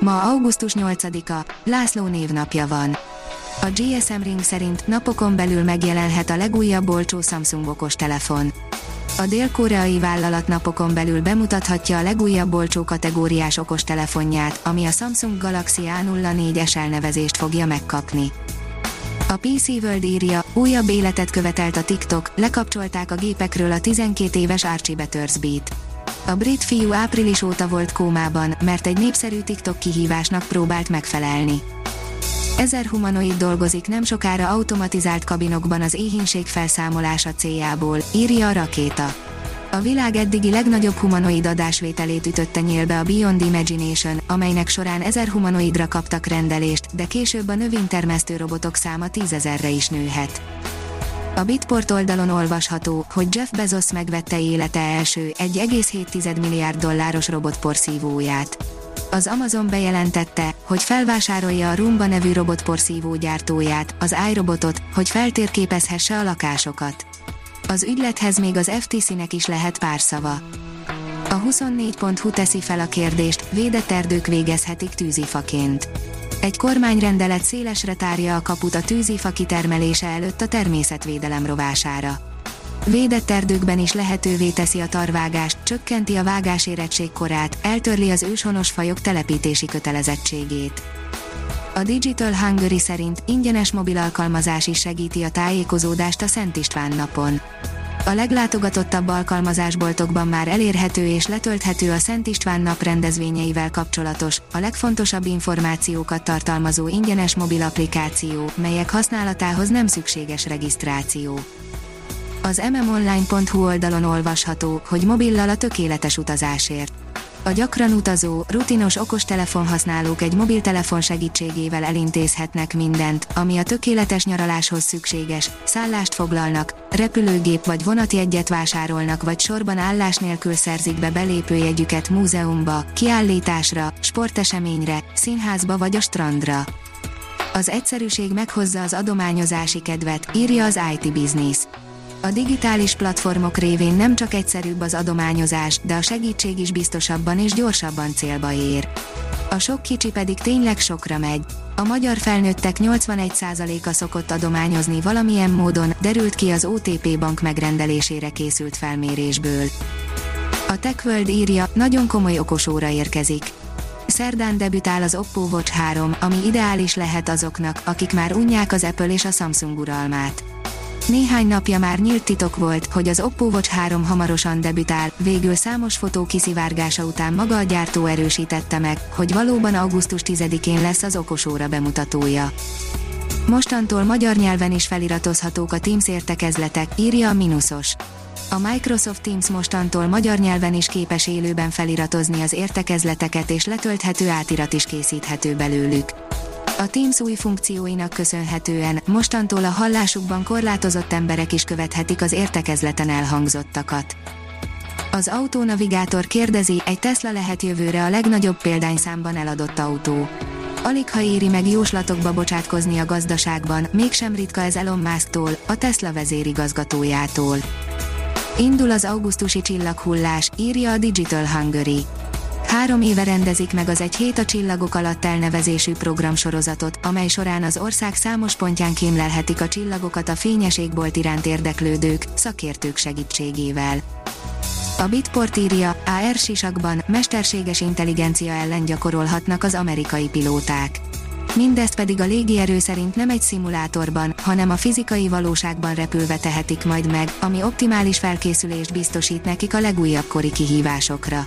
Ma augusztus 8-a, László névnapja van. A GSM Ring szerint napokon belül megjelenhet a legújabb olcsó Samsung okos telefon. A dél-koreai vállalat napokon belül bemutathatja a legújabb olcsó kategóriás okostelefonját, ami a Samsung Galaxy A04 SL elnevezést fogja megkapni. A PC World írja, újabb életet követelt a TikTok, lekapcsolták a gépekről a 12 éves Archie Bettersbeat. A brit fiú április óta volt kómában, mert egy népszerű TikTok kihívásnak próbált megfelelni. Ezer humanoid dolgozik nem sokára automatizált kabinokban az éhínség felszámolása céljából, írja a rakéta. A világ eddigi legnagyobb humanoid adásvételét ütötte nyílbe a Beyond Imagination, amelynek során ezer humanoidra kaptak rendelést, de később a növénytermesztő robotok száma tízezerre is nőhet. A Bitport oldalon olvasható, hogy Jeff Bezos megvette élete első 1,7 milliárd dolláros robotporszívóját. Az Amazon bejelentette, hogy felvásárolja a Roomba nevű robotporszívó gyártóját, az iRobotot, hogy feltérképezhesse a lakásokat. Az ügylethez még az FTC-nek is lehet pár szava. A 24.hu teszi fel a kérdést, védett erdők végezhetik tűzifaként. Egy kormányrendelet szélesre tárja a kaput a tűzifa kitermelése előtt a természetvédelem rovására. Védett erdőkben is lehetővé teszi a tarvágást, csökkenti a vágás érettségkorát, eltörli az őshonos fajok telepítési kötelezettségét. A Digital Hungary szerint ingyenes mobil alkalmazás is segíti a tájékozódást a Szent István napon. A leglátogatottabb alkalmazásboltokban már elérhető és letölthető a Szent István nap rendezvényeivel kapcsolatos, a legfontosabb információkat tartalmazó ingyenes mobil applikáció, melyek használatához nem szükséges regisztráció. Az mmonline.hu oldalon olvasható, hogy mobillal a tökéletes utazásért a gyakran utazó, rutinos okostelefon használók egy mobiltelefon segítségével elintézhetnek mindent, ami a tökéletes nyaraláshoz szükséges, szállást foglalnak, repülőgép vagy vonatjegyet vásárolnak vagy sorban állás nélkül szerzik be belépőjegyüket múzeumba, kiállításra, sporteseményre, színházba vagy a strandra. Az egyszerűség meghozza az adományozási kedvet, írja az IT Business. A digitális platformok révén nem csak egyszerűbb az adományozás, de a segítség is biztosabban és gyorsabban célba ér. A sok kicsi pedig tényleg sokra megy. A magyar felnőttek 81%-a szokott adományozni valamilyen módon, derült ki az OTP bank megrendelésére készült felmérésből. A TechWorld írja, nagyon komoly okosóra érkezik. Szerdán debütál az Oppo Watch 3, ami ideális lehet azoknak, akik már unják az Apple és a Samsung uralmát. Néhány napja már nyílt titok volt, hogy az Oppo Watch 3 hamarosan debütál, végül számos fotó kiszivárgása után maga a gyártó erősítette meg, hogy valóban augusztus 10-én lesz az okosóra bemutatója. Mostantól magyar nyelven is feliratozhatók a Teams értekezletek, írja a Minusos. A Microsoft Teams mostantól magyar nyelven is képes élőben feliratozni az értekezleteket és letölthető átirat is készíthető belőlük. A Teams új funkcióinak köszönhetően mostantól a hallásukban korlátozott emberek is követhetik az értekezleten elhangzottakat. Az autónavigátor kérdezi, egy Tesla lehet jövőre a legnagyobb példányszámban eladott autó. Alig ha éri meg jóslatokba bocsátkozni a gazdaságban, mégsem ritka ez Elon Musk-tól, a Tesla vezérigazgatójától. Indul az augusztusi csillaghullás, írja a Digital Hungary. Három éve rendezik meg az Egy hét a csillagok alatt elnevezésű programsorozatot, amely során az ország számos pontján kémlelhetik a csillagokat a fényes égbolt iránt érdeklődők, szakértők segítségével. A Bitport írja, AR sisakban mesterséges intelligencia ellen gyakorolhatnak az amerikai pilóták. Mindezt pedig a légierő szerint nem egy szimulátorban, hanem a fizikai valóságban repülve tehetik majd meg, ami optimális felkészülést biztosít nekik a legújabb kori kihívásokra.